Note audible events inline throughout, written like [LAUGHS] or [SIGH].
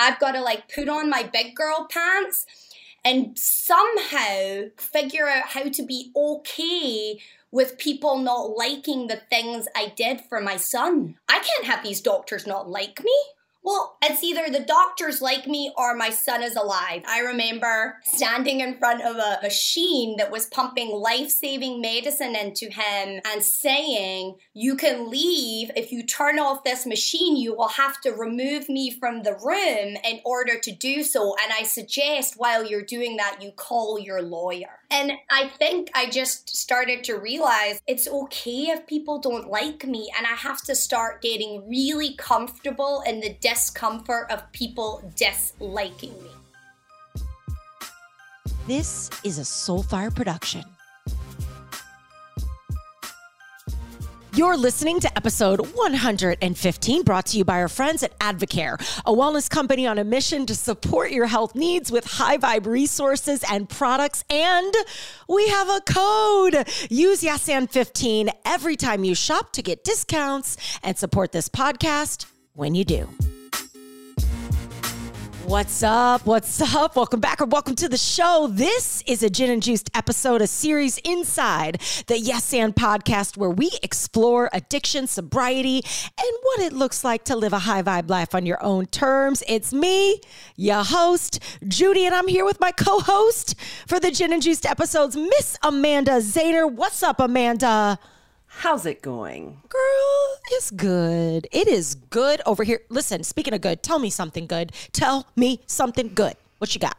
I've got to like put on my big girl pants and somehow figure out how to be okay with people not liking the things I did for my son. I can't have these doctors not like me. Well, it's either the doctors like me or my son is alive. I remember standing in front of a machine that was pumping life saving medicine into him and saying, You can leave. If you turn off this machine, you will have to remove me from the room in order to do so. And I suggest while you're doing that, you call your lawyer. And I think I just started to realize it's okay if people don't like me, and I have to start getting really comfortable in the discomfort of people disliking me. This is a Soulfire production. You're listening to episode 115, brought to you by our friends at Advocare, a wellness company on a mission to support your health needs with high vibe resources and products. And we have a code. Use YesAnd15 every time you shop to get discounts and support this podcast when you do. What's up? What's up? Welcome back or welcome to the show. This is a Gin and Juiced episode, a series inside the Yes and podcast where we explore addiction, sobriety, and what it looks like to live a high vibe life on your own terms. It's me, your host, Judy, and I'm here with my co host for the Gin and Juiced episodes, Miss Amanda Zayner. What's up, Amanda? How's it going? Girl, it's good. It is good over here. Listen, speaking of good, tell me something good. Tell me something good. What you got?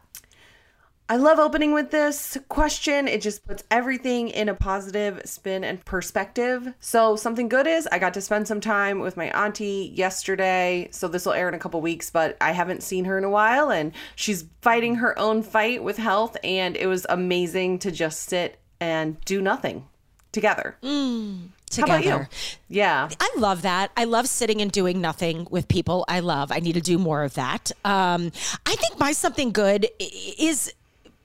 I love opening with this question. It just puts everything in a positive spin and perspective. So, something good is I got to spend some time with my auntie yesterday. So, this will air in a couple weeks, but I haven't seen her in a while and she's fighting her own fight with health. And it was amazing to just sit and do nothing together. Mm, together. How about you? Yeah. I love that. I love sitting and doing nothing with people I love. I need to do more of that. Um, I think my something good is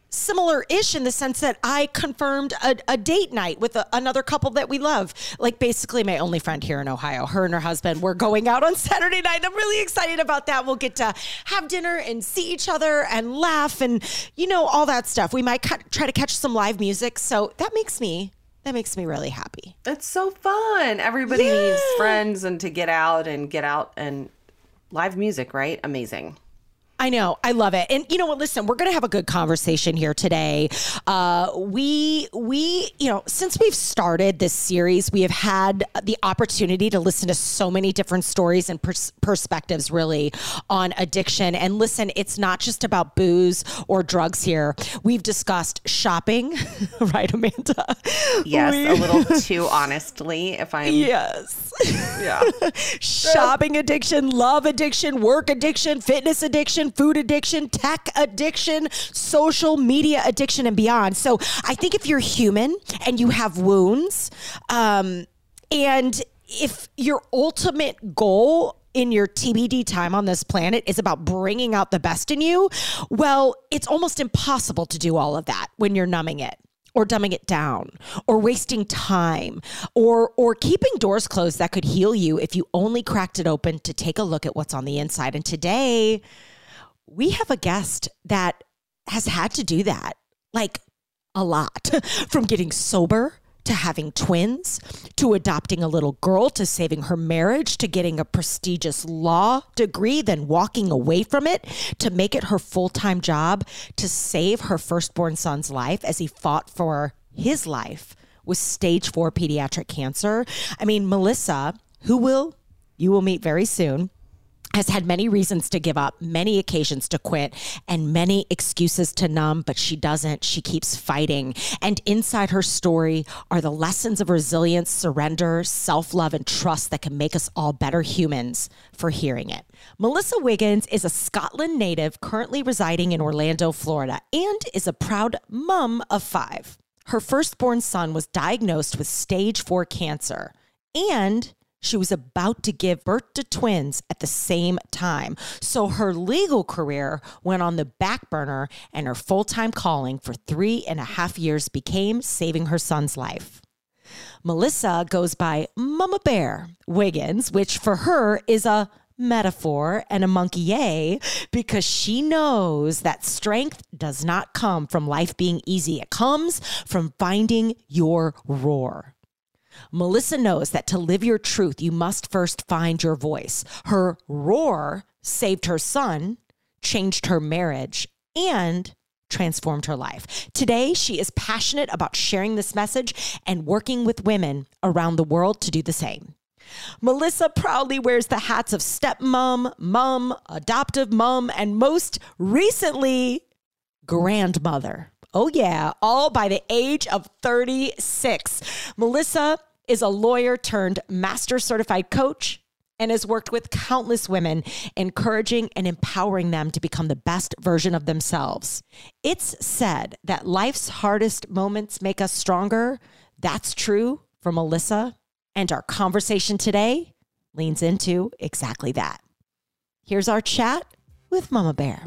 similar ish in the sense that I confirmed a, a date night with a, another couple that we love. Like basically my only friend here in Ohio. Her and her husband were going out on [LAUGHS] Saturday night. I'm really excited about that. We'll get to have dinner and see each other and laugh and, you know, all that stuff. We might ca- try to catch some live music. So that makes me that makes me really happy. It's so fun. Everybody yeah. needs friends and to get out and get out and live music, right? Amazing. I know. I love it. And you know what? Listen, we're going to have a good conversation here today. Uh, we, we, you know, since we've started this series, we have had the opportunity to listen to so many different stories and pers- perspectives really on addiction. And listen, it's not just about booze or drugs here. We've discussed shopping, [LAUGHS] right, Amanda? Yes, we- a little [LAUGHS] too honestly, if I'm. Yes. Yeah. [LAUGHS] shopping addiction, love addiction, work addiction, fitness addiction food addiction, tech addiction, social media addiction, and beyond. So I think if you're human and you have wounds, um, and if your ultimate goal in your TBD time on this planet is about bringing out the best in you, well, it's almost impossible to do all of that when you're numbing it or dumbing it down or wasting time or or keeping doors closed that could heal you if you only cracked it open to take a look at what's on the inside. And today we have a guest that has had to do that like a lot [LAUGHS] from getting sober to having twins, to adopting a little girl, to saving her marriage, to getting a prestigious law degree, then walking away from it, to make it her full time job, to save her firstborn son's life as he fought for his life with stage four pediatric cancer. I mean, Melissa, who will you will meet very soon has had many reasons to give up, many occasions to quit, and many excuses to numb, but she doesn't. She keeps fighting. And inside her story are the lessons of resilience, surrender, self love, and trust that can make us all better humans for hearing it. Melissa Wiggins is a Scotland native currently residing in Orlando, Florida, and is a proud mum of five. Her firstborn son was diagnosed with stage four cancer. And she was about to give birth to twins at the same time. So her legal career went on the back burner, and her full time calling for three and a half years became saving her son's life. Melissa goes by Mama Bear Wiggins, which for her is a metaphor and a monkey A because she knows that strength does not come from life being easy. It comes from finding your roar. Melissa knows that to live your truth, you must first find your voice. Her roar saved her son, changed her marriage, and transformed her life. Today, she is passionate about sharing this message and working with women around the world to do the same. Melissa proudly wears the hats of stepmom, mom, adoptive mom, and most recently, grandmother. Oh, yeah, all by the age of 36. Melissa is a lawyer turned master certified coach and has worked with countless women, encouraging and empowering them to become the best version of themselves. It's said that life's hardest moments make us stronger. That's true for Melissa. And our conversation today leans into exactly that. Here's our chat with Mama Bear.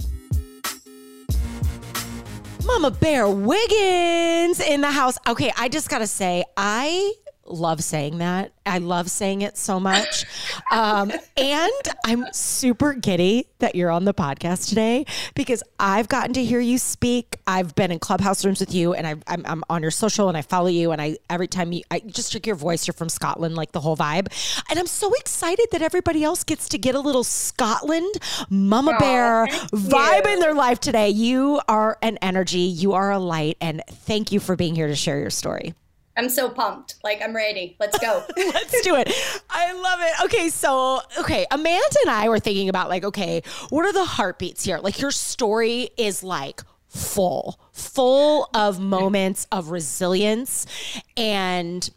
Mama Bear Wiggins in the house. Okay, I just got to say, I love saying that. I love saying it so much. Um, and I'm super giddy that you're on the podcast today because I've gotten to hear you speak. I've been in clubhouse rooms with you and I, I'm, I'm on your social and I follow you. And I, every time you, I just took your voice, you're from Scotland, like the whole vibe. And I'm so excited that everybody else gets to get a little Scotland Mama oh, Bear vibe in their life today. You are an energy, you are a light. And thank you for being here to share your story. I'm so pumped. Like I'm ready. Let's go. [LAUGHS] Let's do it. I love it. Okay, so okay, Amanda and I were thinking about like, okay, what are the heartbeats here? Like your story is like full, full of moments of resilience and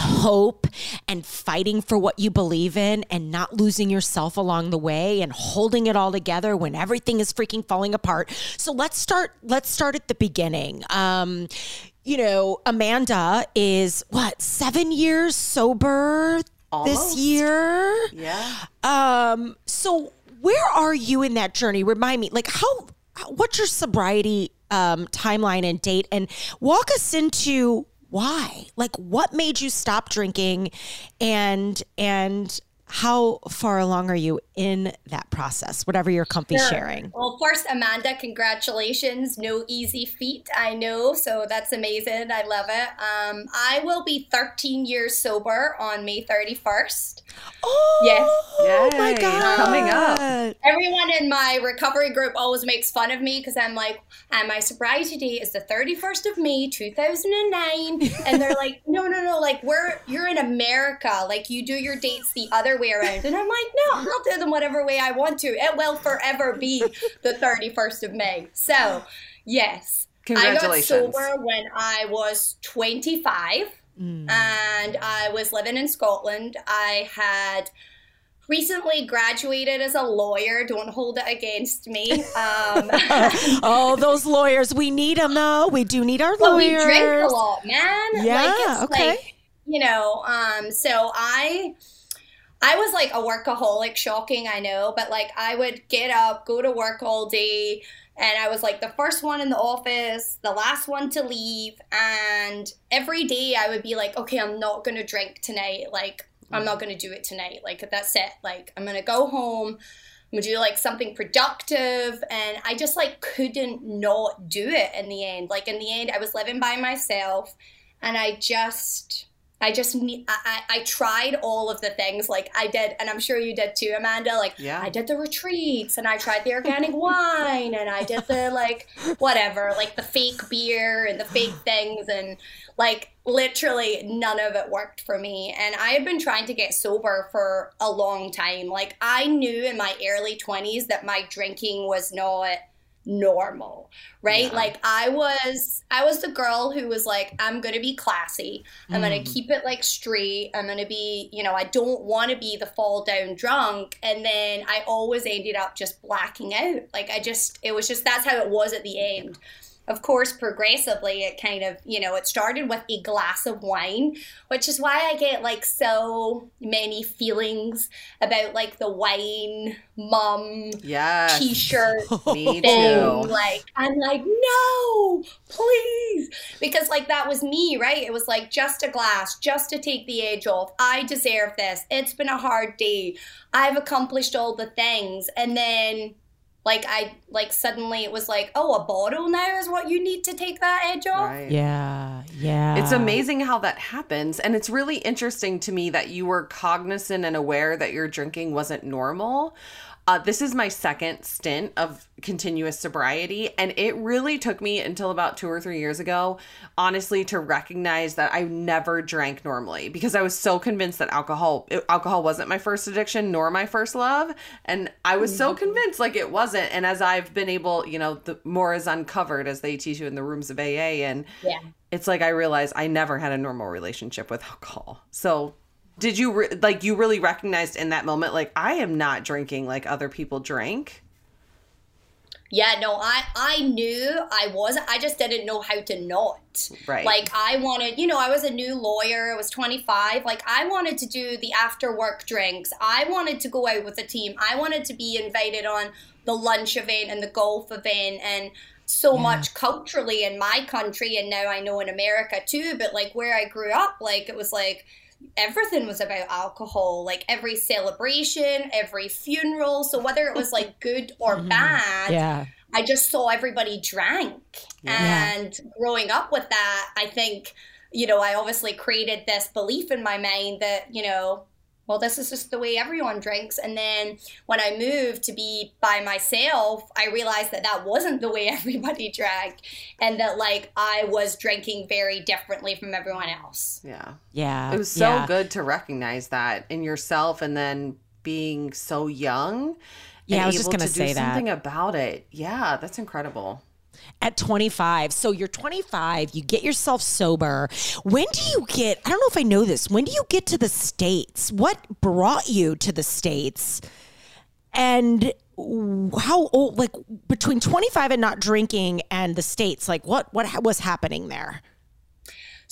hope and fighting for what you believe in and not losing yourself along the way and holding it all together when everything is freaking falling apart. So let's start let's start at the beginning. Um you know, Amanda is what, seven years sober Almost. this year? Yeah. Um, so where are you in that journey? Remind me, like how what's your sobriety um timeline and date and walk us into why? Like what made you stop drinking and and how far along are you in that process, whatever you're comfy sure. sharing? Well, first, Amanda, congratulations. No easy feat, I know. So that's amazing. I love it. Um, I will be 13 years sober on May 31st. Oh, yes. Yay. my God. Coming up. Everyone in my recovery group always makes fun of me because I'm like, and my sobriety date is the 31st of May, 2009. and they're like, [LAUGHS] no, no, no. Like, we're, you're in America. Like, you do your dates the other way around. And I'm like, no, I'll do them whatever way I want to. It will forever be the 31st of May. So, yes. I got sober when I was 25 mm. and I was living in Scotland. I had recently graduated as a lawyer. Don't hold it against me. Um, [LAUGHS] oh, those lawyers. We need them though. We do need our well, lawyers. we drink a lot, man. Yeah. Like, okay. Like, you know, um, so I I was like a workaholic, shocking, I know, but like I would get up, go to work all day, and I was like the first one in the office, the last one to leave, and every day I would be like, okay, I'm not gonna drink tonight. Like, I'm not gonna do it tonight. Like, that's it. Like, I'm gonna go home. I'm gonna do like something productive, and I just like couldn't not do it in the end. Like in the end, I was living by myself, and I just I just I, I, I tried all of the things like I did, and I'm sure you did too, Amanda. Like yeah. I did the retreats, and I tried the organic [LAUGHS] wine, and I did the like whatever, like the fake beer and the fake [SIGHS] things, and like literally none of it worked for me. And I had been trying to get sober for a long time. Like I knew in my early 20s that my drinking was not normal right? Yeah. like i was i was the girl who was like i'm gonna be classy. I'm mm. gonna keep it like straight. I'm gonna be you know i don't want to be the fall down drunk. And then i always ended up just blacking out. Like i just it was just that's how it was at the end of course, progressively, it kind of, you know, it started with a glass of wine, which is why I get like so many feelings about like the wine mum Yes. t-shirt [LAUGHS] Me thing. too. Like, I'm like, no, please. Because, like, that was me, right? It was like just a glass, just to take the edge off. I deserve this. It's been a hard day. I've accomplished all the things. And then, like, I, like, suddenly it was like, oh, a bottle now is what you need to take that edge off. Right. Yeah, yeah. It's amazing how that happens. And it's really interesting to me that you were cognizant and aware that your drinking wasn't normal. Uh, this is my second stint of continuous sobriety. And it really took me until about two or three years ago, honestly, to recognize that I never drank normally because I was so convinced that alcohol alcohol wasn't my first addiction nor my first love. And I was so convinced like it wasn't. And as I've been able, you know, the more is uncovered as they teach you in the rooms of AA and Yeah. it's like I realized I never had a normal relationship with alcohol. So, did you re- like you really recognized in that moment like I am not drinking like other people drink Yeah, no, I I knew I was. I just didn't know how to not. Right. Like I wanted, you know, I was a new lawyer. I was 25. Like I wanted to do the after work drinks. I wanted to go out with a team. I wanted to be invited on the lunch event and the golf event and so much culturally in my country and now I know in America too, but like where I grew up, like it was like everything was about alcohol like every celebration every funeral so whether it was like [LAUGHS] good or mm-hmm. bad Yeah. I just saw everybody drank. Yeah. And growing up with that, I think, you know, I obviously created this belief in my mind that, you know, well, this is just the way everyone drinks. And then when I moved to be by myself, I realized that that wasn't the way [LAUGHS] everybody drank and that, like, I was drinking very differently from everyone else. Yeah. Yeah. It was so yeah. good to recognize that in yourself and then being so young. Yeah, and I was just able gonna say do that. something about it. Yeah, that's incredible. At 25. So you're 25, you get yourself sober. When do you get, I don't know if I know this, when do you get to the States? What brought you to the States? And how old, like between 25 and not drinking and the States, like what, what was happening there?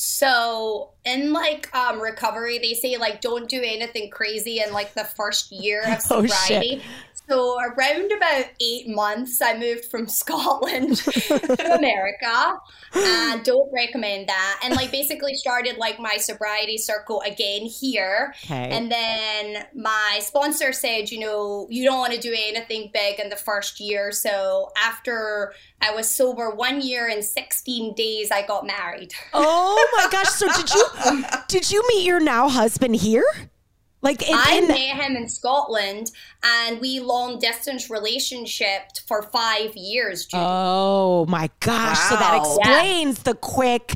So in like um recovery, they say like don't do anything crazy in like the first year of [LAUGHS] Oh, sobriety. So around about eight months, I moved from [LAUGHS] Scotland to America, and don't recommend that. And like basically started like my sobriety circle again here. Okay. And then my sponsor said, you know, you don't want to do anything big in the first year. So after I was sober one year and 16 days, I got married. Oh my gosh. So did you, did you meet your now husband here? Like in, I in- met him in Scotland and we long distance relationship for five years. Judy. Oh my gosh. So that Wow. explains the quick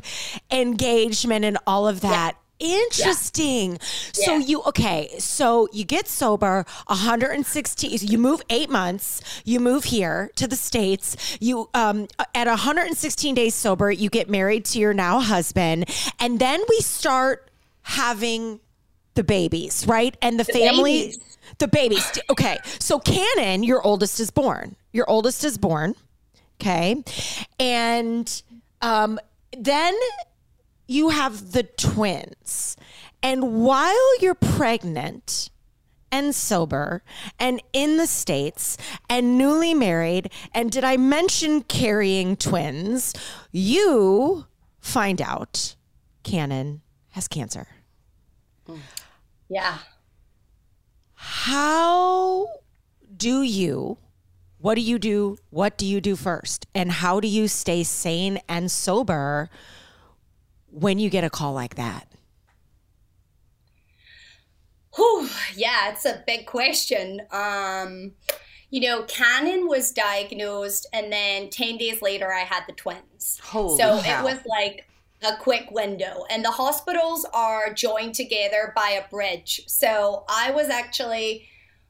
engagement and all of that. Interesting. So Yeah. you okay, so you get sober 116 you move 8 months, you move here to the states. You um at 116 days sober, you get married to your now husband and then we start having the babies, right? And the, family babies. the babies. Okay. So Cannon, your oldest is born. Your oldest is born. Okay. And um, then you have the twins. And while you're pregnant and sober and in the States and newly married, and did I mention carrying twins? You find out Cannon has cancer. Yeah. How do you, what do you do? What do you do first? And how do you stay sane and sober when you get a call like that? Whew, yeah, it's a big question. Um, you know, Cannon was diagnosed, and then 10 days later, I had the twins. Holy so cow. it was like a quick window. And the hospitals are joined together by a bridge. So I was actually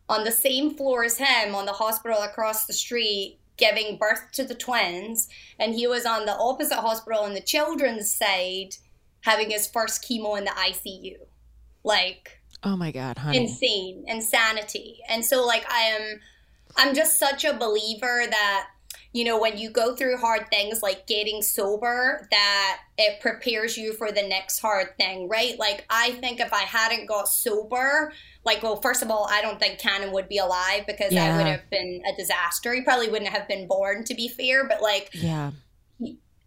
on the same floor as him on the hospital across the street giving birth to the twins. And he was on the opposite hospital on the children's side having his first chemo in the ICU. Like, Oh my God, honey. insane insanity and so like i am i'm just such a believer that you know, when you go through hard things like getting sober, that it prepares you for the next hard thing, right? Like, I think if I hadn't got sober, like, well, first of all, I don't think Cannon would be alive because Yeah. I would have been a disaster. He probably wouldn't have been born, to be fair, but like, Yeah.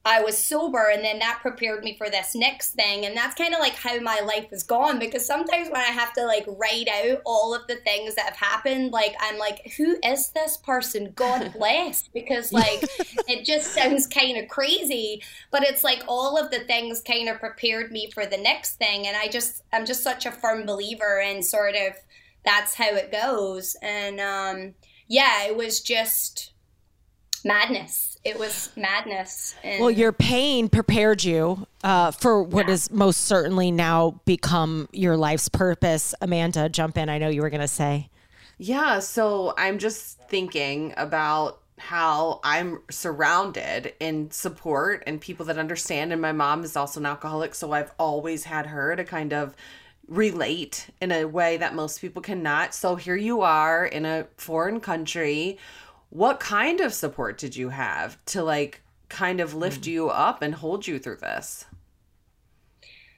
I was sober and then that prepared me for this next thing. And that's kind of like how my life has gone because sometimes when I have to like write out all of the things that have happened, like I'm like, who is this person? God [LAUGHS] bless. Because like it just sounds kind of crazy, but it's like all of the things kind of prepared me for the next thing. And I just, I'm just such a firm believer in sort of that's how it goes. And um, yeah, it was just madness. It was madness. And Well, your pain prepared you uh, for what is most certainly now become your life's purpose. Amanda, jump in. I know you were going to say. Yeah, so I'm just thinking about how I'm surrounded in support and people that understand. And my mom is also an alcoholic, so I've always had her to kind of relate in a way that most people cannot. So here you are in a foreign country. What kind of support did you have to like kind of lift you up and hold you through this?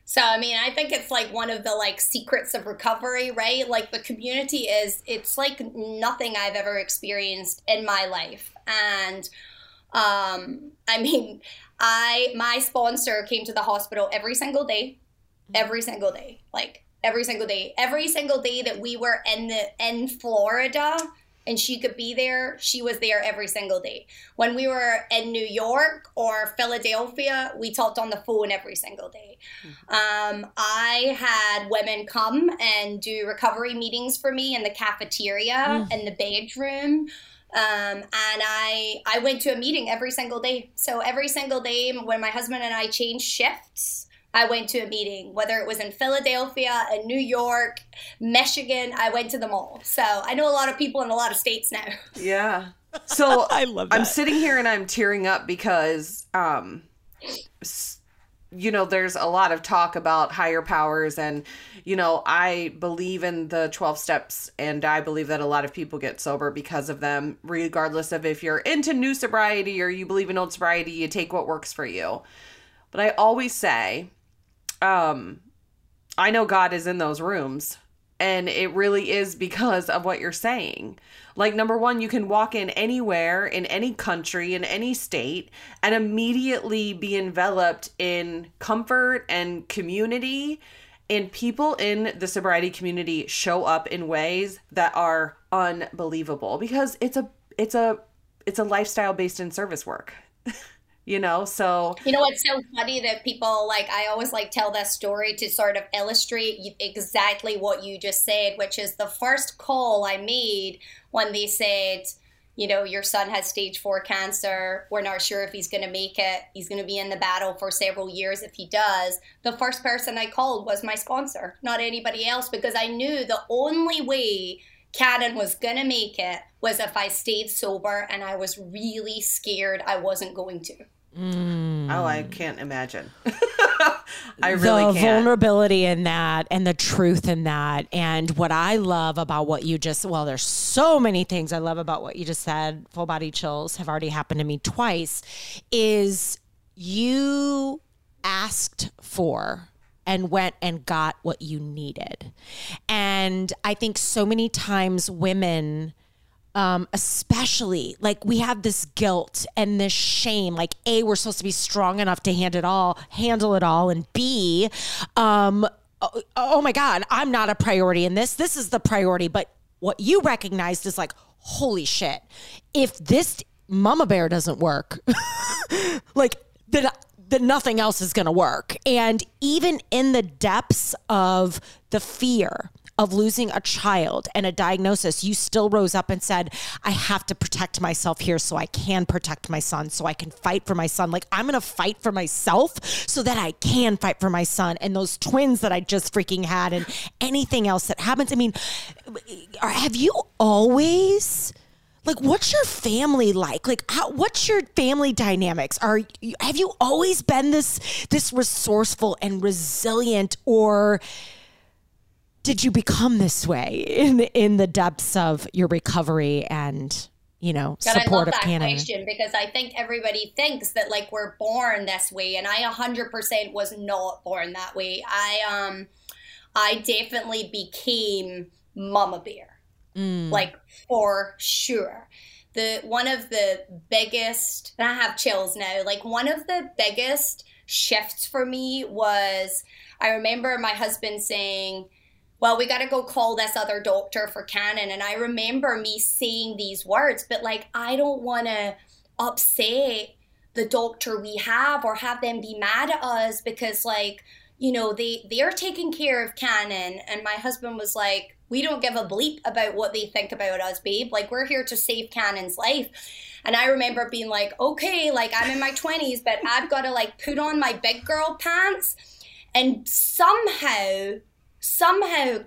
So I mean, I think it's like one of the like secrets of recovery, right? Like the community is it's like nothing I've ever experienced in my life. And um [LAUGHS] I mean, I my sponsor came to the hospital every single day. Every single day. Like every single day. Every single day that we were in the in Florida and she could be there, she was there every single day. When we were in New York or Philadelphia, we talked on the phone every single day. Um, I had women come and do recovery meetings for me in the cafeteria, in the bedroom. Um, and I I went to a meeting every single day. So every single day when my husband and I changed shifts, I went to a meeting, whether it was in Philadelphia, in New York, Michigan, I went to them all. So I know a lot of people in a lot of states now. [LAUGHS] Yeah. So [LAUGHS] I love I'm sitting here and I'm tearing up because um you know there's a lot of talk about higher powers and you know I believe in the 12 steps and I believe that a lot of people get sober because of them regardless of if you're into new sobriety or you believe in old sobriety you take what works for you. But I always say um I know God is in those rooms. And it really is because of what you're saying. Like, number one, you can walk in anywhere, in any country, in any state, and immediately be enveloped in comfort and community. And people in the sobriety community show up in ways that are unbelievable because it's a it's a it's a lifestyle based in service work. [LAUGHS] you know, so You know, it's so funny that people like, I always like tell that story to sort of illustrate exactly what you just said, which is the first call I made when they said, you know, your son has stage four cancer. We're not sure if he's going to make it. He's going to be in the battle for several years if he does. The first person I called was my sponsor, not anybody else, because I knew the only way Cannon was going to make it was if I stayed sober and I was really scared I wasn't going to. Mm. oh, I can't imagine. [LAUGHS] I really the can't. vulnerability in that and the truth in that and what i love about what you just well there's so many things i love about what you just said full body chills have already happened to me twice is you asked for and went and got what you needed and i think so many times women um, especially like we have this guilt and this shame like a we're supposed to be strong enough to hand it all handle it all and b um oh, oh my god i'm not a priority in this. This is the priority. But what you recognized is like holy shit if this mama bear doesn't work [LAUGHS] like then then nothing else is going to work. And even in the depths of the fear of losing a child and a diagnosis you still rose up and said i have to protect myself here so i can protect my son so i can fight for my son. Like i'm going to fight for myself so that i can fight for my son. And those twins that i just freaking had and anything else that happens i mean have you always like what's your family like? Like how, what's your family dynamics? Are have you always been this this resourceful and resilient or did you become this way in in the depths of your recovery and you know, God, I love support of that canon. question because I think everybody thinks that like we're born this way, and I 100% was not born that way. I um, I definitely became Mama Bear, Mm. like for sure. The one of the biggest, and I have chills now. Like one of the biggest shifts for me was I remember my husband saying well, we got to go call this other doctor for Cannon. And I remember me saying these words, but like, I don't want to upset the doctor we have or have them be mad at us because, like, you know, they, they're taking care of Cannon. And my husband was like, we don't give a bleep about what they think about us, babe. Like, we're here to save Cannon's life. And I remember being like, okay, like, I'm in my 20s, but I've got to, like, put on my big girl pants. And somehow, somehow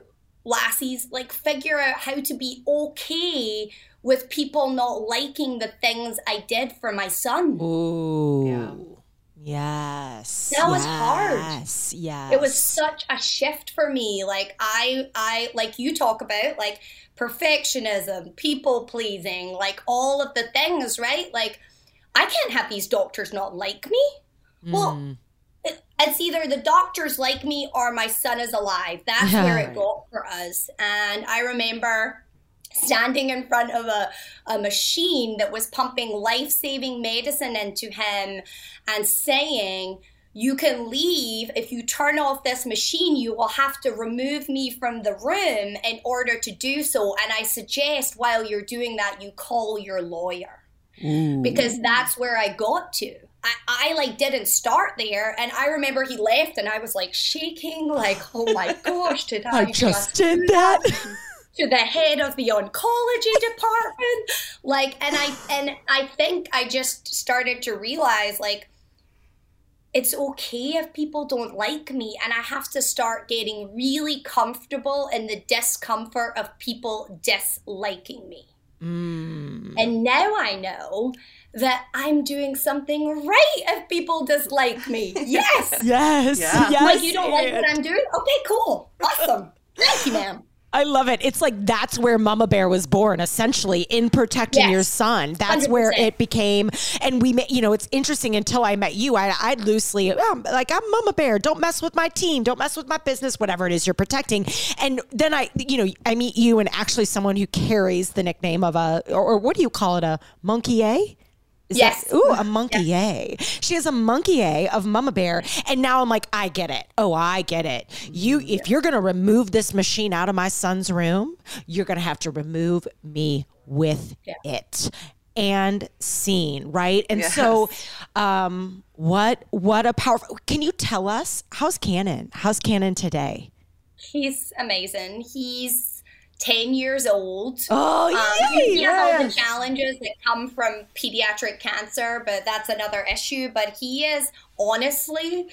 lassies like figure out how to be okay with people not liking the things I did for my son. Ooh. Yes. That was hard. Yes. Yes. It was such a shift for me. Like I I like you talk about like perfectionism, people pleasing, like all of the things, right? Like I can't have these doctors not like me. Well, Mm. it- it's either the doctors like me or my son is alive. That's where it got for us. And I remember standing in front of a, a machine that was pumping life saving medicine into him and saying, You can leave. If you turn off this machine, you will have to remove me from the room in order to do so. And I suggest while you're doing that, you call your lawyer Ooh. because that's where I got to. I, I like didn't start there, and I remember he left, and I was like shaking, like, "Oh my [LAUGHS] gosh, did I, I just did that. to the head of the oncology department? Like and i and i think i just started to realize like it's okay if people don't like me and i have to start getting really comfortable in the discomfort of people disliking me Mm. and now i know that i'm doing something right if people dislike me [LAUGHS] yes Yes. Yeah. Yes. like you don't like what i'm doing okay cool awesome thank you ma'am I love it. It's like that's where Mama Bear was born, essentially, in protecting Yes. your son. That's where 100%. it became. And we, you know, it's interesting. Until I met you, I, I loosely, um, like, I'm Mama Bear. Don't mess with my team. Don't mess with my business. Whatever it is you're protecting. And then I, you know, I meet you, and actually someone who carries the nickname of a, or, or what do you call it, a monkey? A. Is Yes. That, ooh, a [LAUGHS] monkey A. She has a monkey A of Mama Bear, and now I'm like, I get it. Oh, I get it. You, if you're gonna remove this machine out of my son's room, you're gonna have to remove me with Yeah. it and scene, right? And so, um, what what a powerful. Can you tell us how's Cannon? How's Cannon today? He's amazing. He's 10 years old. Oh, Um, yay! he has all the challenges that come from pediatric cancer, but that's another issue. But he is honestly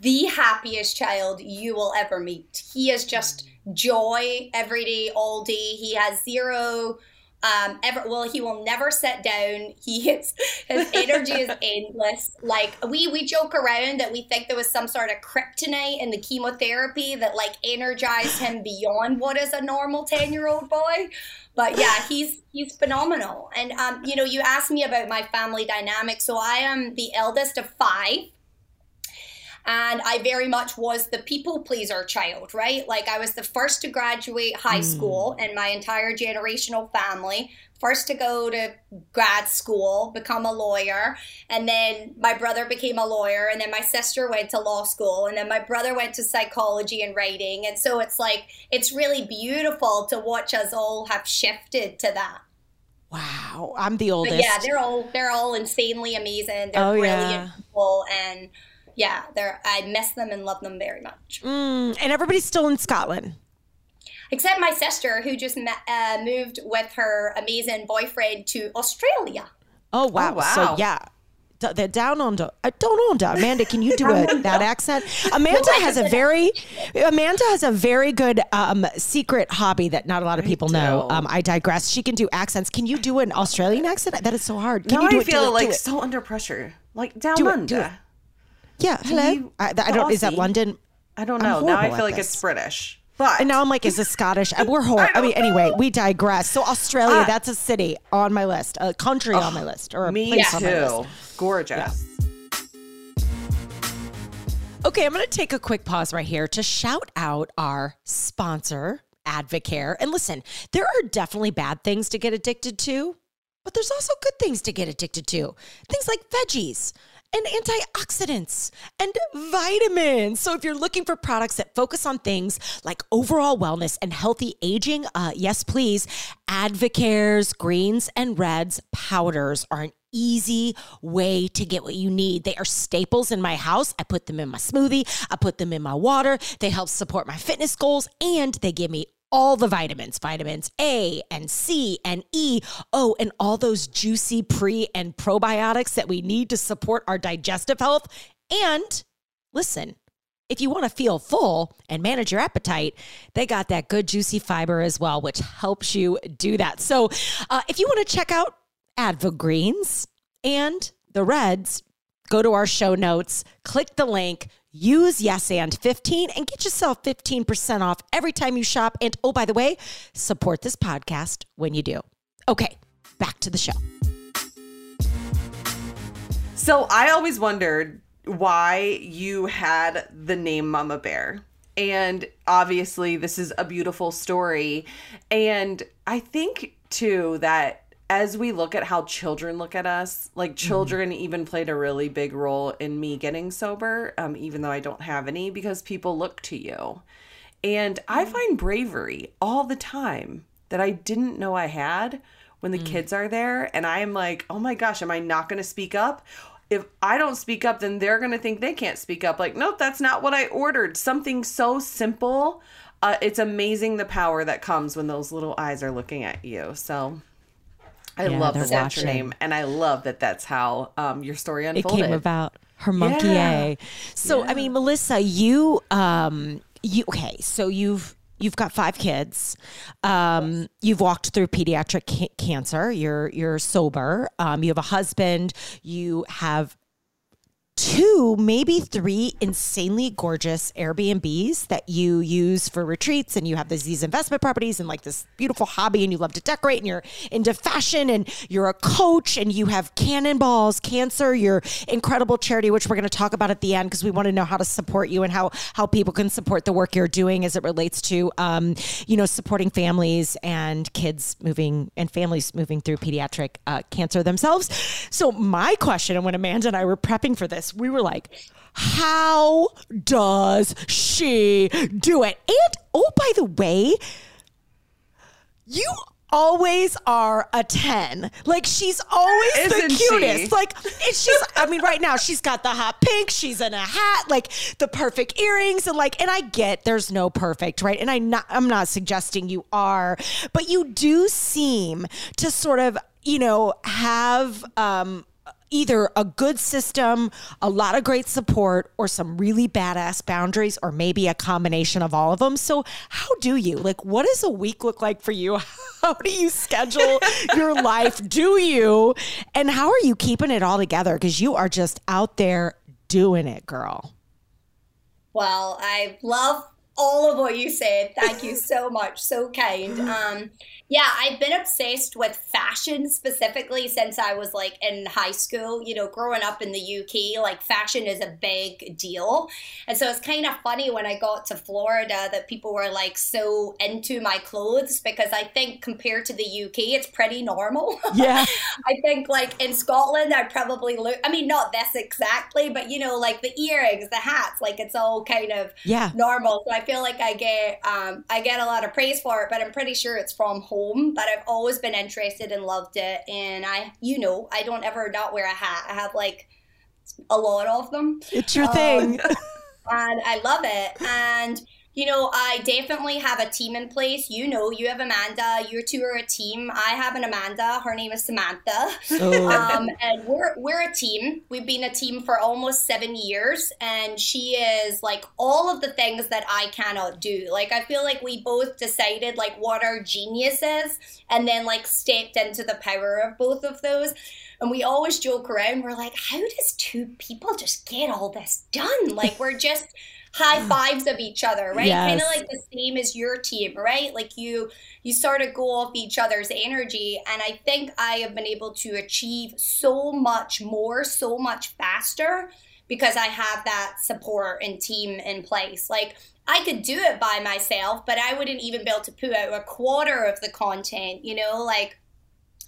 the happiest child you will ever meet. He is just joy every day, all day. He has zero. Um, ever well, he will never sit down. He is his energy is [LAUGHS] endless. Like we we joke around that we think there was some sort of kryptonite in the chemotherapy that like energized him [LAUGHS] beyond what is a normal ten year old boy. But yeah, he's he's phenomenal. And um, you know, you asked me about my family dynamic. So I am the eldest of five. And I very much was the people pleaser child, right? Like I was the first to graduate high hmm. school in my entire generational family, first to go to grad school, become a lawyer, and then my brother became a lawyer, and then my sister went to law school, and then my brother went to psychology and writing. And so it's like it's really beautiful to watch us all have shifted to that. Wow, I'm the But oldest. yeah, they're all they're all insanely amazing. They're Oh, brilliant yeah. people, and yeah, they're I miss them and love them very much. Mm, and everybody's still in Scotland. Except my sister, who just met, uh, moved with her amazing boyfriend to Australia. Oh wow! wow. So yeah, D- they're down under. Uh, down under. Amanda, can you do a, [LAUGHS] that accent? Amanda has a very, Amanda has a very good um, secret hobby that not a lot of people know. Um, I digress. She can do accents. Can you do an Australian accent? That is so hard. Can now you do I it? Do feel it, do like it. so under pressure. Like down Do it, under. do it. Yeah. Hello. you- I, I don't. Is that Aussie? London? I don't I'm know. Now I horrible feel at like this. it's British. But And now I'm like, is this Scottish? Uh, We're whole. [LAUGHS] I, mean, anyway, we digress. So Australia, Ah. that's a city on my list, a country on my list, or a me place on my too. list. Gorgeous. Okay, I'm going to take a quick pause right here to shout out our sponsor, Advocare. And listen, there are definitely bad things to get addicted to, but there's also good things to get addicted to. Things like veggies and antioxidants and vitamins. So if you're looking for products that focus on things like overall wellness and healthy aging, uh, yes, please. Advocare's greens and reds powders are an easy way to get what you need. They are staples in my house. I put them in my smoothie, I put them in my water. They help support my fitness goals and they give me all the vitamins, vitamins A and C and E. Oh, and all those juicy pre and probiotics that we need to support our digestive health. And listen, if you want to feel full and manage your appetite, they got that good juicy fiber as well, which helps you do that. So, uh, if you want to check out Advogreens and the Reds, go to our show notes, click the link, use Yes and 15 and get yourself 15% off every time you shop. And oh, by the way, support this podcast when you do. Okay, back to the show. So I always wondered why you had the name Mama Bear. And obviously, this is a beautiful story. And I think, too, that as we look at how children look at us, like children even played a really big role in me getting sober, um, even though I don't have any, because people look to you. And I find bravery all the time that I didn't know I had when the kids are there. And I'm like, oh my gosh, am I not going to speak up? If I don't speak up, then they're going to think they can't speak up. Like, nope, that's not what I ordered. Something so simple. Uh, it's amazing the power that comes when those little eyes are looking at you. So I Yeah, love that's your watching. name. And I love that that's how um, your story it unfolded. came about her monkey Yeah. A. So I mean, Melissa, you um you okay, so you've you've got five kids. Um you've walked through pediatric ca- cancer. You're you're sober. Um you have a husband, you have two, maybe three insanely gorgeous Airbnbs that you use for retreats and you have these, investment properties and like this beautiful hobby and you love to decorate and you're into fashion and you're a coach and you have cannonballs cancer your incredible charity which we're going to talk about at the end because we want to know how to support you and how how people can support the work you're doing as it relates to um, you know supporting families and kids moving and families moving through pediatric uh, cancer themselves. So my question and when amanda and i were prepping for this we were like how does she do it? And oh by the way you always are a 10 like she's always Isn't the she? cutest. Like and she's i mean right now she's got the hot pink she's in a hat like the perfect earrings and like and i get there's no perfect right? And i not i'm not suggesting you are but you do seem to sort of you know have um either a good system, a lot of great support, or some really badass boundaries, or maybe a combination of all of them. So, how do you like what does a week look like for you? [LAUGHS] How do you schedule [LAUGHS] your life? Do you? And how are you keeping it all together? Because you are just out there doing it, girl. Well, I love all of what you said. Thank you [LAUGHS] so much. So kind. Um, yeah, I've been obsessed with fashion specifically since I was like in high school. You know, growing up in the UK, like fashion is a big deal. And so it's kind of funny when I got to Florida that people were like so into my clothes because I think compared to the UK, it's pretty normal. [LAUGHS] Yeah. I think like in Scotland, I'd probably look, I mean, not this exactly, but you know, like the earrings, the hats, like it's all kind of Yeah. normal. So I feel like I get, um, I get a lot of praise for it, but I'm pretty sure it's from home. But I've always been interested and loved it. And I, you know, I don't ever not wear a hat. I have like a lot of them It's your Um, thing. [LAUGHS] and I love it. And you know, I definitely have a team in place. You know, you have Amanda. You two are a team. I have an Amanda. Her name is Samantha. [LAUGHS] Oh. Um, and we're we're a team. We've been a team for almost seven years, and she is like all of the things that I cannot do. Like I feel like we both decided like what our genius is, and then like stepped into the power of both of those. And we always joke around. We're like, how does two people just get all this done? Like we're [LAUGHS] just high fives of each other, right? Yes. Kind of like the same as your team, right? Like you you sort of go off each other's energy. And I think I have been able to achieve so much more, so much faster because I have that support and team in place. Like I could do it by myself, but I wouldn't even be able to put out a quarter of the content, you know, like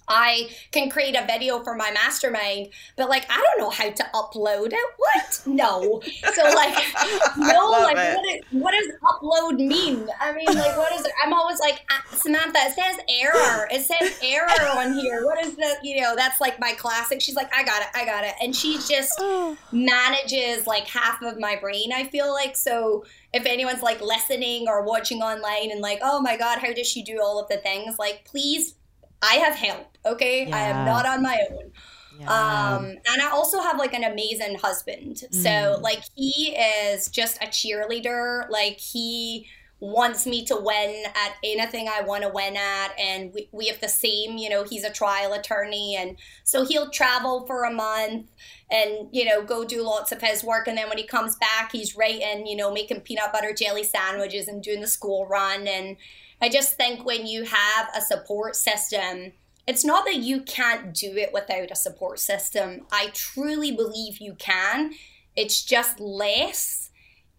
I can create a video for my mastermind, but like I don't know how to upload it. What? No. So like [LAUGHS] no, like what, is, what does upload mean? I mean, like what is it? I'm always like uh, Samantha. It says error. It says error on here. What is the? You know, that's like my classic. She's like, I got it. I got it, and she just [SIGHS] manages like half of my brain. I feel like so. If anyone's like listening or watching online and like, oh my god, how does she do all of the things? Like, please I have help. Okay, I am not on my own. Yeah. Um, and I also have like an amazing husband. So Mm. like he is just a cheerleader. Like he wants me to win at anything I want to win at. And we, we have the same, you know, he's a trial attorney. And so he'll travel for a month and, you know, go do lots of his work. And then when he comes back, he's writing, you know, making peanut butter jelly sandwiches and doing the school run. And I just think when you have a support system, it's not that you can't do it without a support system. I truly believe you can. It's just less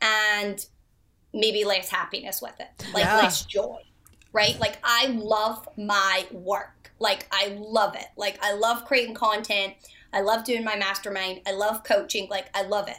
and maybe less happiness with it, like Yeah. less joy, right? Like I love my work. Like I love it. Like I love creating content. I love doing my mastermind. I love coaching. Like I love it.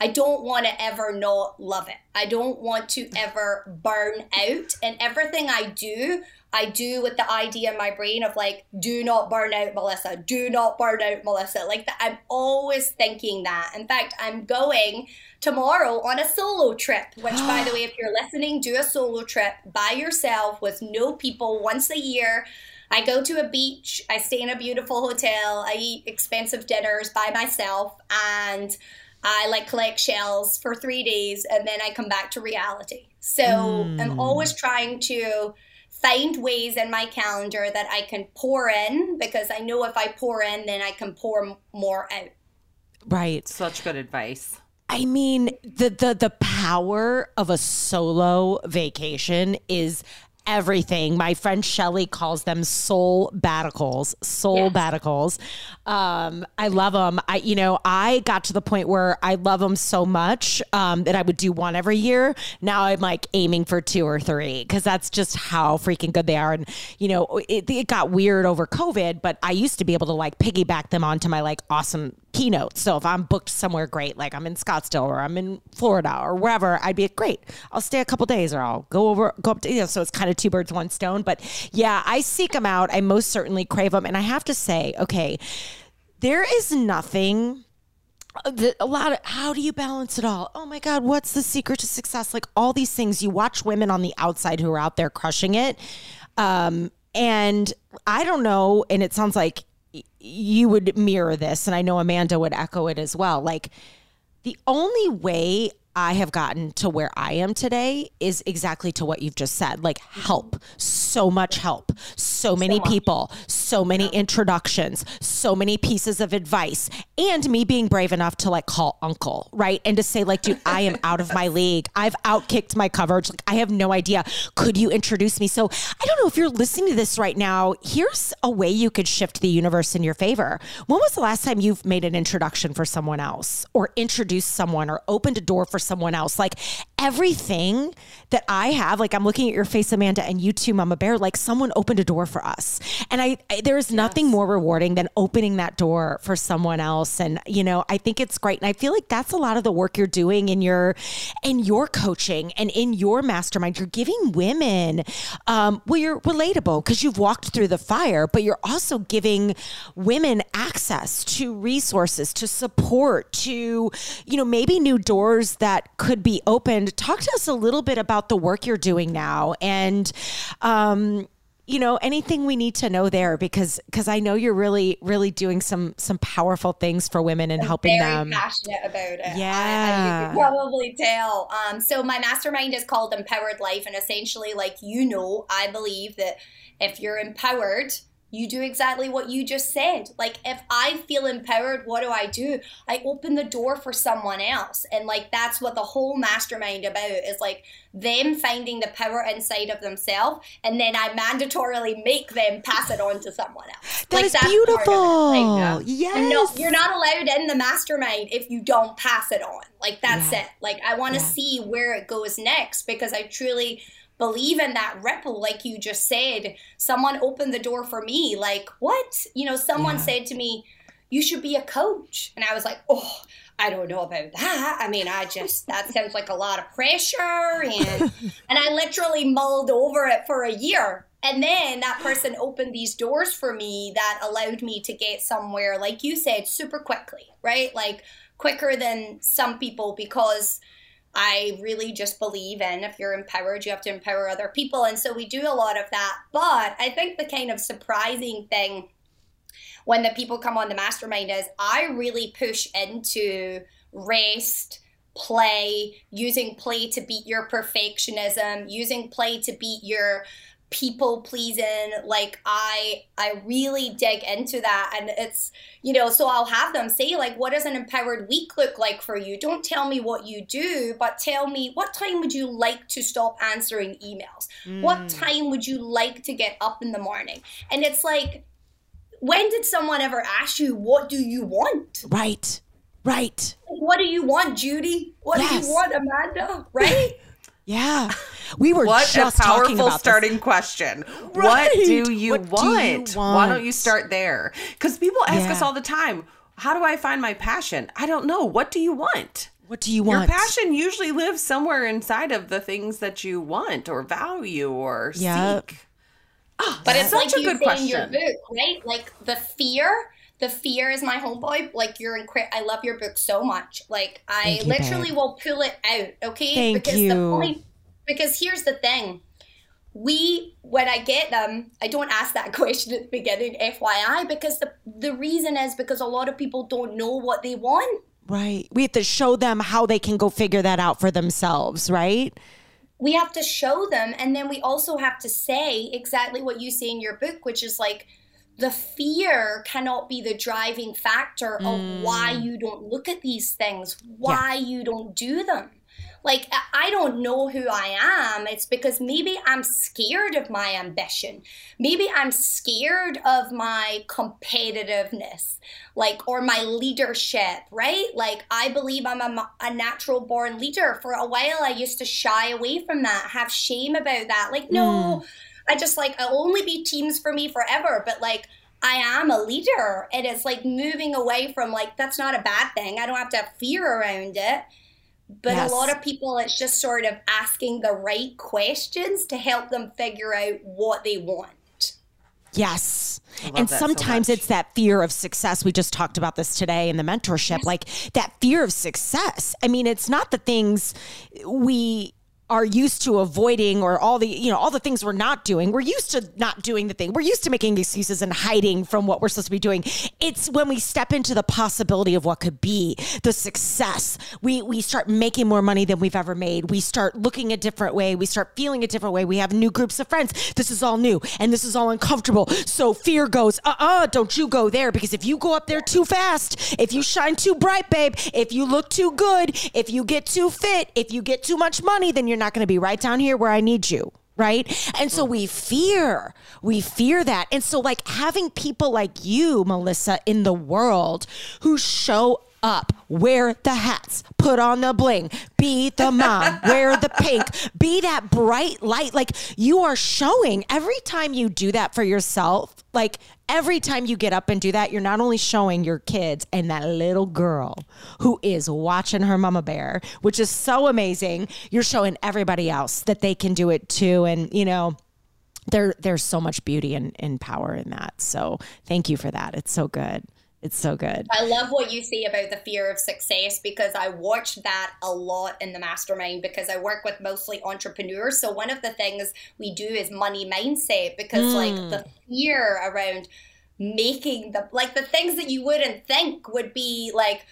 I don't want to ever not love it. I don't want to [LAUGHS] ever burn out. And everything I do, I do with the idea in my brain of like, do not burn out, Melissa. Do not burn out, Melissa. Like that, I'm always thinking that. In fact, I'm going tomorrow on a solo trip, which, by the [GASPS] way, if you're listening, do a solo trip by yourself with no people once a year. I go to a beach, I stay in a beautiful hotel, I eat expensive dinners by myself, and I like collect shells for three days, and then I come back to reality. So hmm. I'm always trying to find ways in my calendar that I can pour in because I know if I pour in, then I can pour more out. right. Such good advice. I mean, the the the power of a solo vacation is everything. My friend Shelly calls them soul baticles. Soul Yes. baticles. Um, I love them. I you know I got to the point where I love them so much um, that I would do one every year. Now I'm like aiming for two or three because that's just how freaking good they are. And you know it, it got weird over COVID, but I used to be able to like piggyback them onto my like awesome keynote. So if I'm booked somewhere great, like I'm in Scottsdale or I'm in Florida or wherever, I'd be great. I'll stay a couple days or I'll go over, go up to, you know, so it's kind of two birds, one stone. But yeah, I seek them out. I most certainly crave them. And I have to say, okay, there is nothing uh, a lot of how do you balance it all oh my god what's the secret to success like all these things you watch women on the outside who are out there crushing it um and i don't know and it sounds like you would mirror this and i know amanda would echo it as well like the only way I have gotten to where I am today is exactly to what you've just said like help, so much help, so many people, so many introductions, so many pieces of advice, and me being brave enough to like call uncle, right? And to say, like, dude, I am out of my [LAUGHS] league. I've outkicked my coverage. Like, I have no idea. Could you introduce me? So I don't know if you're listening to this right now. Here's a way you could shift the universe in your favor. When was the last time you've made an introduction for someone else or introduced someone or opened a door for someone else? Like everything that I have, like I'm looking at your face, Amanda, and you too, Mama Bear, like someone opened a door for us. And I, I there is nothing more rewarding than opening that door for someone else. And, you know, I think it's great. And I feel like that's a lot of the work you're doing in your, in your coaching and in your mastermind. You're giving women, um, well, you're relatable because you've walked through the fire, but you're also giving women access to resources, to support, to, you know, maybe new doors that could be opened. Talk to us a little bit about the work you're doing now and, um, you know anything we need to know there because because I know you're really really doing some some powerful things for women and helping very them. passionate about it. I- I- Yeah. you can probably tell. Um, so my mastermind is called Empowered Life, and essentially, like you know, I believe that if you're empowered, you do exactly what you just said. Like, if I feel empowered, what do I do? I open the door for someone else. And, like, that's what the whole mastermind about is like them finding the power inside of themselves. And then I mandatorily make them pass it on to someone else. That like, is beautiful. Like, yes. no, you're not allowed in the mastermind if you don't pass it on. Like, that's Yeah. it. Like, I want to Yeah. see where it goes next because I truly believe in that ripple like you just said. Someone opened the door for me like what? You know someone Yeah. said to me you should be a coach. And i was like oh i don't know about that. I mean i just that sounds like a lot of pressure and [LAUGHS] and i literally mulled over it for a year. And then that person opened these doors for me that allowed me to get somewhere like you said super quickly right? Like quicker than some people because I really just believe in if you're empowered, you have to empower other people. And so we do a lot of that. But I think the kind of surprising thing when the people come on the mastermind is I really push into rest, play, using play to beat your perfectionism, using play to beat your people pleasing like i i really dig into that. And it's you know so i'll have them say like what does an empowered week look like for you? Don't tell me what you do but tell me what time would you like to stop answering emails? What hmm. time would you like to get up in the morning? And it's like when did someone ever ask you what do you want? Right. Right. what do you want judy? What do you want amanda? Right Yeah. We were What just a talking powerful about starting question. Right. What do you What do want? Why don't you start there? Because people ask us all the time, how do I find my passion? I don't know. What do you want? What do you want? Your passion usually lives somewhere inside of the things that you want or value or Yep. seek. Oh, But it's such like a good say your question. book, right? Like the fear, the fear is my homeboy. Like you're incre- I love your book so much. Like I you, literally babe. will pull it out, okay? Thank because you. the point because here's the thing. We when I get them, I don't ask that [LAUGHS] question at the beginning, FYI, because the the reason is because a lot of people don't know what they want. Right. We have to show them how they can go figure that out for themselves, right? we have to show them and then we also have to say exactly what you say in your book which is like the fear cannot be the driving factor of why mm. you don't look at these things why you don't do them. Like I- don't know who i am. It's because maybe i'm scared of my ambition. Maybe i'm scared of my competitiveness like or my leadership right? Like i believe i'm a, a natural born leader. For a while i used to shy away from that have shame about that. Like no mm. I just like i'll only be teams for me forever but like i am a leader and it's like moving away from like that's not a bad thing i don't have to have fear around it but Yes. a lot of people it's just sort of asking the right questions to help them figure out what they want Yes. And that so sometimes it's that fear of success. We just talked about this today in the mentorship. Like that fear of success. I mean, it's not the things we are used to avoiding or all the you know all the things we're not doing. We're used to not doing the thing. We're used to making excuses and hiding from what we're supposed to be doing. It's when we step into the possibility of what could be the success. We we start making more money than we've ever made. We start looking a different way. We start feeling a different way. We have new groups of friends. This is all new and this is all uncomfortable. So fear goes uh-uh don't you go there because if you go up there too fast if you shine too bright babe if you look too good if you get too fit if you get too much money then you're not going to be right down here where i need you right? And so we fear we fear that. And so like having people like you melissa in the world who show up wear the hats. Put on the bling. Be the mom. [LAUGHS] Wear the pink. Be that bright light. Like you are showing every time you do that for yourself like every time you get up and do that you're not only showing your kids and that little girl who is watching her mama bear which is so amazing you're showing everybody else that they can do it too. And you know there there's so much beauty and, and power in that. So thank you for that. It's so good it's so good I love what you say about the fear of success because I watch that a lot in the mastermind because I work with mostly entrepreneurs. So one of the things we do is money mindset because like the mm. fear around making the like the things that you wouldn't think would be like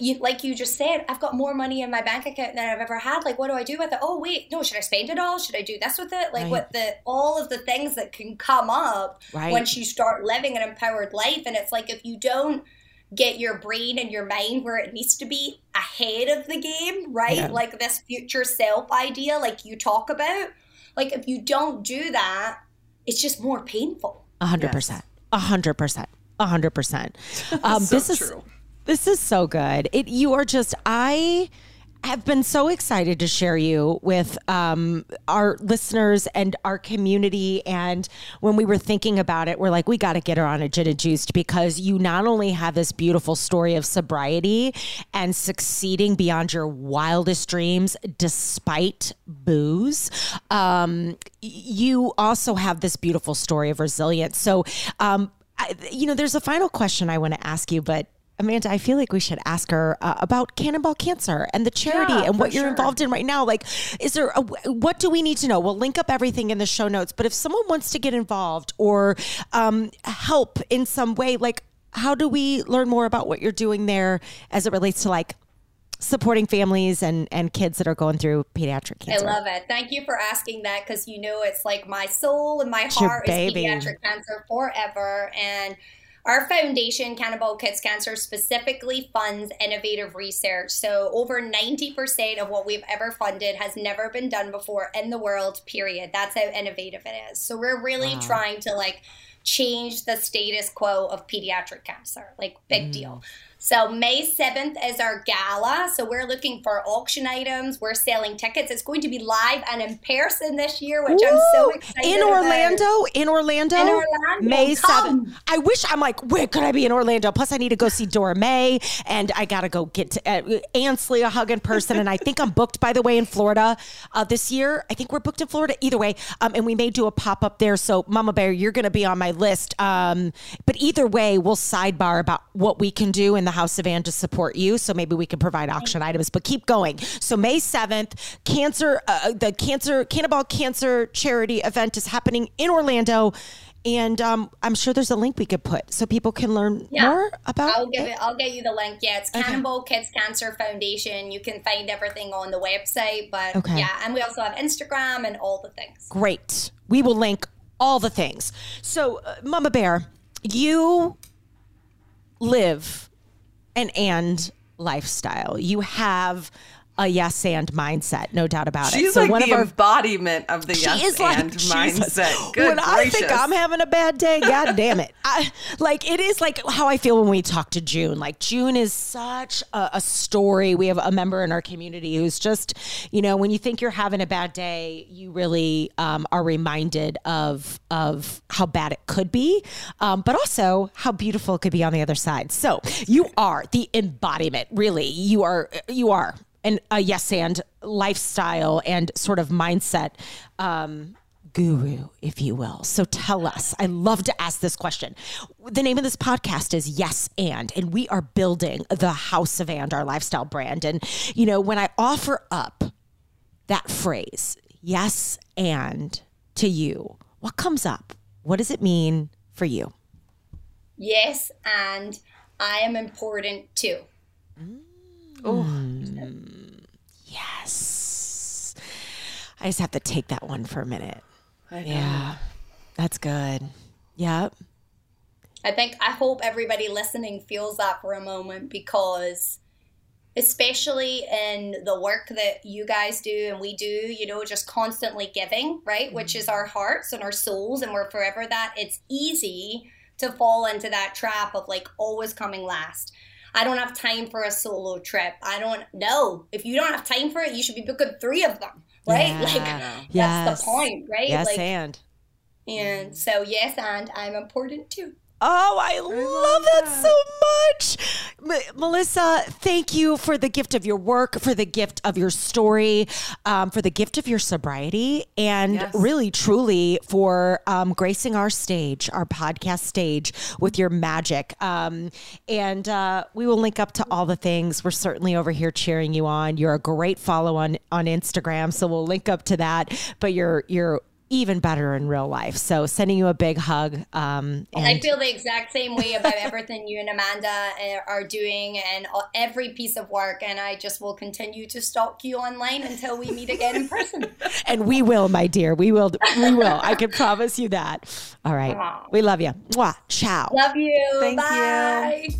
you, like you just said, I've got more money in my bank account than I've ever had. Like, what do I do with it? Oh, wait, no, should I spend it all? Should I do this with it? Like, Right. what the all of the things that can come up Right. once you start living an empowered life. And it's like if you don't get your brain and your mind where it needs to be ahead of the game, right? Yeah. Like this future self idea, like you talk about. Like, if you don't do that, it's just more painful. A hundred percent. A hundred percent. A hundred percent. [LAUGHS] Um, So this is true. This is so good. It you are just I have been so excited to share you with um, our listeners and our community. And when we were thinking about it, we're like, we got to get her on a gin and juiced because you not only have this beautiful story of sobriety and succeeding beyond your wildest dreams despite booze, um, you also have this beautiful story of resilience. So, um, I, you know, there's a final question I want to ask you, but Amanda, I feel like we should ask her uh, about Cannonball Cancer and the charity Yeah, and what you're sure. involved in right now. Like, is there a, what do we need to know? We'll link up everything in the show notes. But if someone wants to get involved or um, help in some way, like, how do we learn more about what you're doing there as it relates to like supporting families and and kids that are going through pediatric cancer? I love it. Thank you for asking that because you know it's like my soul and my your heart is pediatric cancer forever. And our foundation, Cannonball Kids Cancer, specifically funds innovative research. So over 90% of what we've ever funded has never been done before in the world, period. That's how innovative it is. So we're really trying to like change the status quo of pediatric cancer. Like big mm. deal. So May 7th is our gala. So we're looking for auction items. We're selling tickets. It's going to be live and in person this year, which I'm so excited in about. Orlando, in Orlando, In Orlando, May come. seventh. I wish I'm like, where could I be in Orlando? Plus, I need to go see Dora May, and I got to go get to uh, Ansley a hug in person. And I think I'm booked, by the way, in Florida uh, this year. I think we're booked in Florida. Either way, um, and we may do a pop up there. So, Mama Bear, you're going to be on my list. Um, but either way, we'll sidebar about what we can do in the House of And to support you. So maybe we can provide auction items. But keep going. So May seventh, cancer, uh, the cancer Cannonball Cancer Charity event is happening in Orlando. And um, I'm sure there's a link we could put so people can learn Yeah. more about I'll give it. it. I'll get you the link. Yeah, it's Cannonball Kids Cancer Foundation. You can find everything on the website. But Okay. yeah, and we also have Instagram and all the things. Great. We will link all the things. So, uh, Mama Bear, you live an and lifestyle. You have a yes and mindset, no doubt about it. She's So like one the of our embodiment of the yes like and mindset. Good when I think. I'm having a bad day, god damn it. I like it is like how I feel when we talk to June. Like June is such a, a story. We have a member in our community who's just, you know, when you think you're having a bad day, you really um, are reminded of of how bad it could be, um, but also how beautiful it could be on the other side. So you are the embodiment. Really, you are. You are an a yes and lifestyle and sort of mindset um, guru, if you will. So tell us. I love to ask this question. The name of this podcast is Yes and, and we are building the House of And, our lifestyle brand. And you know, when I offer up that phrase, yes and, to you, what comes up? What does it mean for you? Yes, and I am important too. Oh mm. yes. I just have to take that one for a minute. I know. Yeah. That's good. Yep. I think I hope everybody listening feels that for a moment because especially in the work that you guys do and we do, you know, just constantly giving, right? Which mm-hmm. is our hearts and our souls and we're forever that. It's easy to fall into that trap of like always coming last. I don't have time for a solo trip. I don't know. If you don't have time for it, you should be booking three of them, right? Yeah. Like that's the point, right? Yes, like, and. and so yes, and I'm important too. Oh, I, love, that, so much. M- Melissa, thank you for the gift of your work, for the gift of your story, um, for the gift of your sobriety, and Yes. really, truly for um, gracing our stage, our podcast stage, with your magic. Um, and uh, we will link up to all the things. We're certainly over here cheering you on. You're a great follow on on Instagram, so we'll link up to that. But you're you're even better in real life. So sending you a big hug. Um, and I feel the exact same way about everything you and Amanda uh, are doing and every piece of work. And I just will continue to stalk you online until we meet again in person. [LAUGHS] and we will, my dear. We will. We will. I can promise you that. All right. Aww. We love you. Mwah. Ciao. Love you. Thank Bye. you.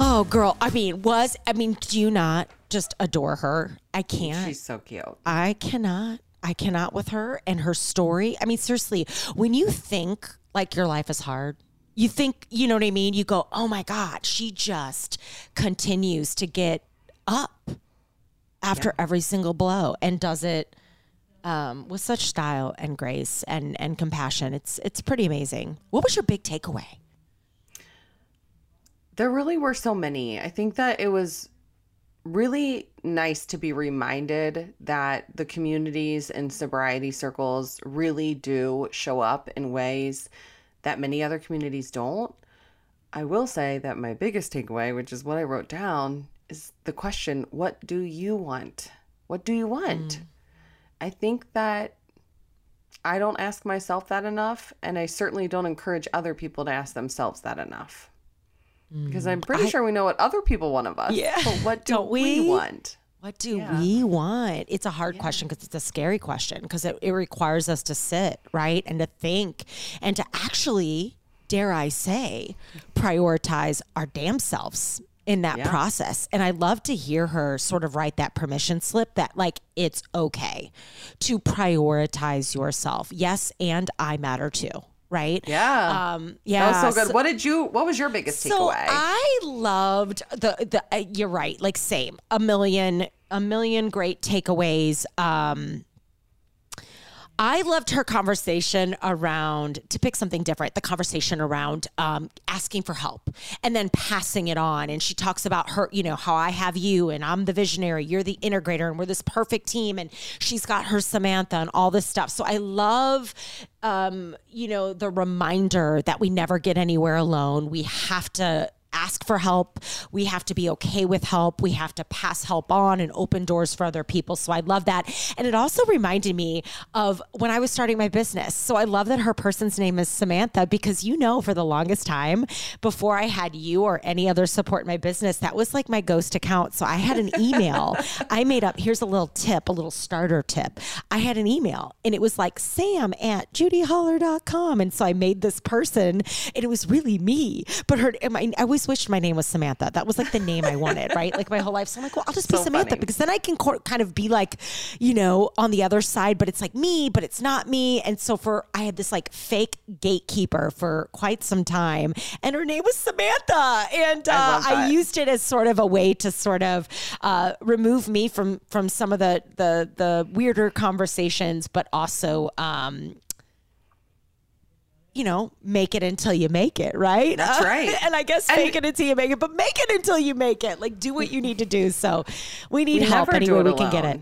Oh, girl. I mean, was I mean, do you not just adore her? I can't. She's so cute. I cannot. I cannot with her and her story. I mean, seriously, when you think like your life is hard, you think, you know what I mean? You go, oh my God, she just continues to get up after yeah. every single blow and does it um, with such style and grace and, and compassion. It's, it's pretty amazing. What was your big takeaway? There really were so many. I think that it was really nice to be reminded that the communities and sobriety circles really do show up in ways that many other communities don't. I will say that my biggest takeaway, which is what I wrote down, is the question what do you want? What do you want? Mm. I think that I don't ask myself that enough, and I certainly don't encourage other people to ask themselves that enough because I'm mm, pretty I, sure we know what other people want of us. Yeah. But what [LAUGHS] do Don't we? we want? What do yeah. we want? It's a hard yeah. question because it's a scary question because it, it requires us to sit, right? And to think and to actually, dare I say, prioritize our damn selves in that yeah. process. And I love to hear her sort of write that permission slip that like it's okay to prioritize yourself. Yes, and I matter too right? Yeah. Um, yeah. That was so good. So, what did you? What was your biggest so takeaway? I loved the the. Uh, you're right. Like same. A million. A million great takeaways. Um, I loved her conversation around, to pick something different, the conversation around um, asking for help and then passing it on. And she talks about her, you know, how I have you and I'm the visionary, you're the integrator, and we're this perfect team. And she's got her Samantha and all this stuff. So I love, um, you know, the reminder that we never get anywhere alone. We have to ask for help. We have to be okay with help. We have to pass help on and open doors for other people. So I love that. And it also reminded me of when I was starting my business. So I love that her person's name is Samantha because you know, for the longest time before I had you or any other support in my business, that was like my ghost account. So I had an email [LAUGHS] I made up. Here's a little tip, a little starter tip. I had an email and it was like sam at judyholler.com. And so I made this person and it was really me. But her, I was always wished my name was Samantha. That was like the name I wanted, [LAUGHS] right? Like my whole life. So I'm like, well, I'll just so be Samantha funny. because then I can co- kind of be like, you know, on the other side, but it's like me, but it's not me. And so for, I had this like fake gatekeeper for quite some time and her name was Samantha. And uh, I, I, used it as sort of a way to sort of uh, remove me from, from some of the, the, the weirder conversations, but also, um, you know, make it until you make it, right? That's uh, right. [LAUGHS] and I guess make it until you make it, but make it until you make it. Like do what you need to do. So we need we help anyway we can get it.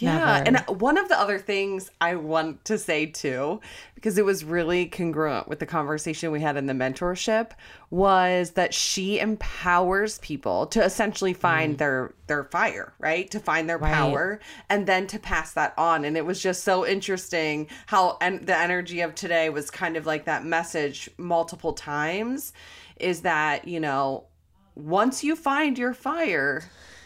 Yeah. Never. And one of the other things I want to say too, because it was really congruent with the conversation we had in the mentorship, was that she empowers people to essentially find mm. their their fire, right? To find their right. power and then to pass that on. And it was just so interesting how and the energy of today was kind of like that message multiple times is that, you know, once you find your fire,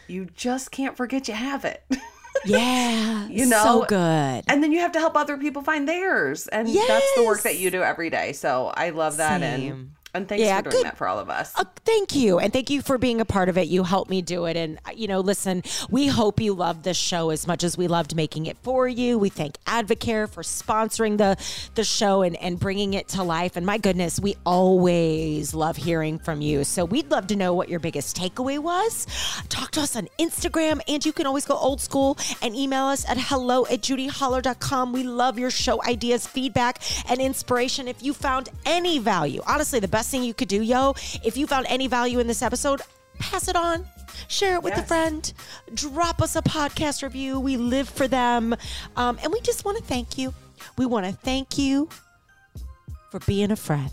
you just can't forget you have it. [LAUGHS] Yeah. you know, so good. And then you have to help other people find theirs. And yes. that's the work that you do every day. So I love that. Same. And and thanks yeah, for doing good. that for all of us. Uh, thank you. And thank you for being a part of it. You helped me do it. And, uh, you know, listen, we hope you love this show as much as we loved making it for you. We thank Advocare for sponsoring the, the show and, and bringing it to life. And my goodness, we always love hearing from you. So we'd love to know what your biggest takeaway was. Talk to us on Instagram. And you can always go old school and email us at hello at judyholler.com. We love your show ideas, feedback, and inspiration. If you found any value, honestly, the best best thing you could do, yo. If you found any value in this episode, pass it on. Share it with yes. a friend. Drop us a podcast review. We live for them. Um, and we just want to thank you. We want to thank you for being a friend.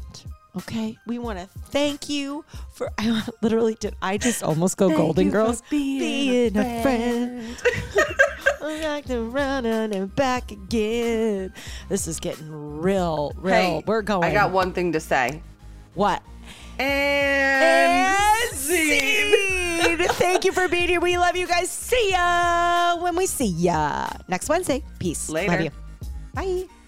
Okay, we want to thank you for. [LAUGHS] I literally did. I just almost go thank Golden Girls. being, being, a friend. Friend. [LAUGHS] back to running and back again. This is getting real, real. Hey, We're going. I got one thing to say. What? And, And scene. Thank you for being here. We love you guys. See ya when we see ya next Wednesday. Peace. Later. Love you. Bye.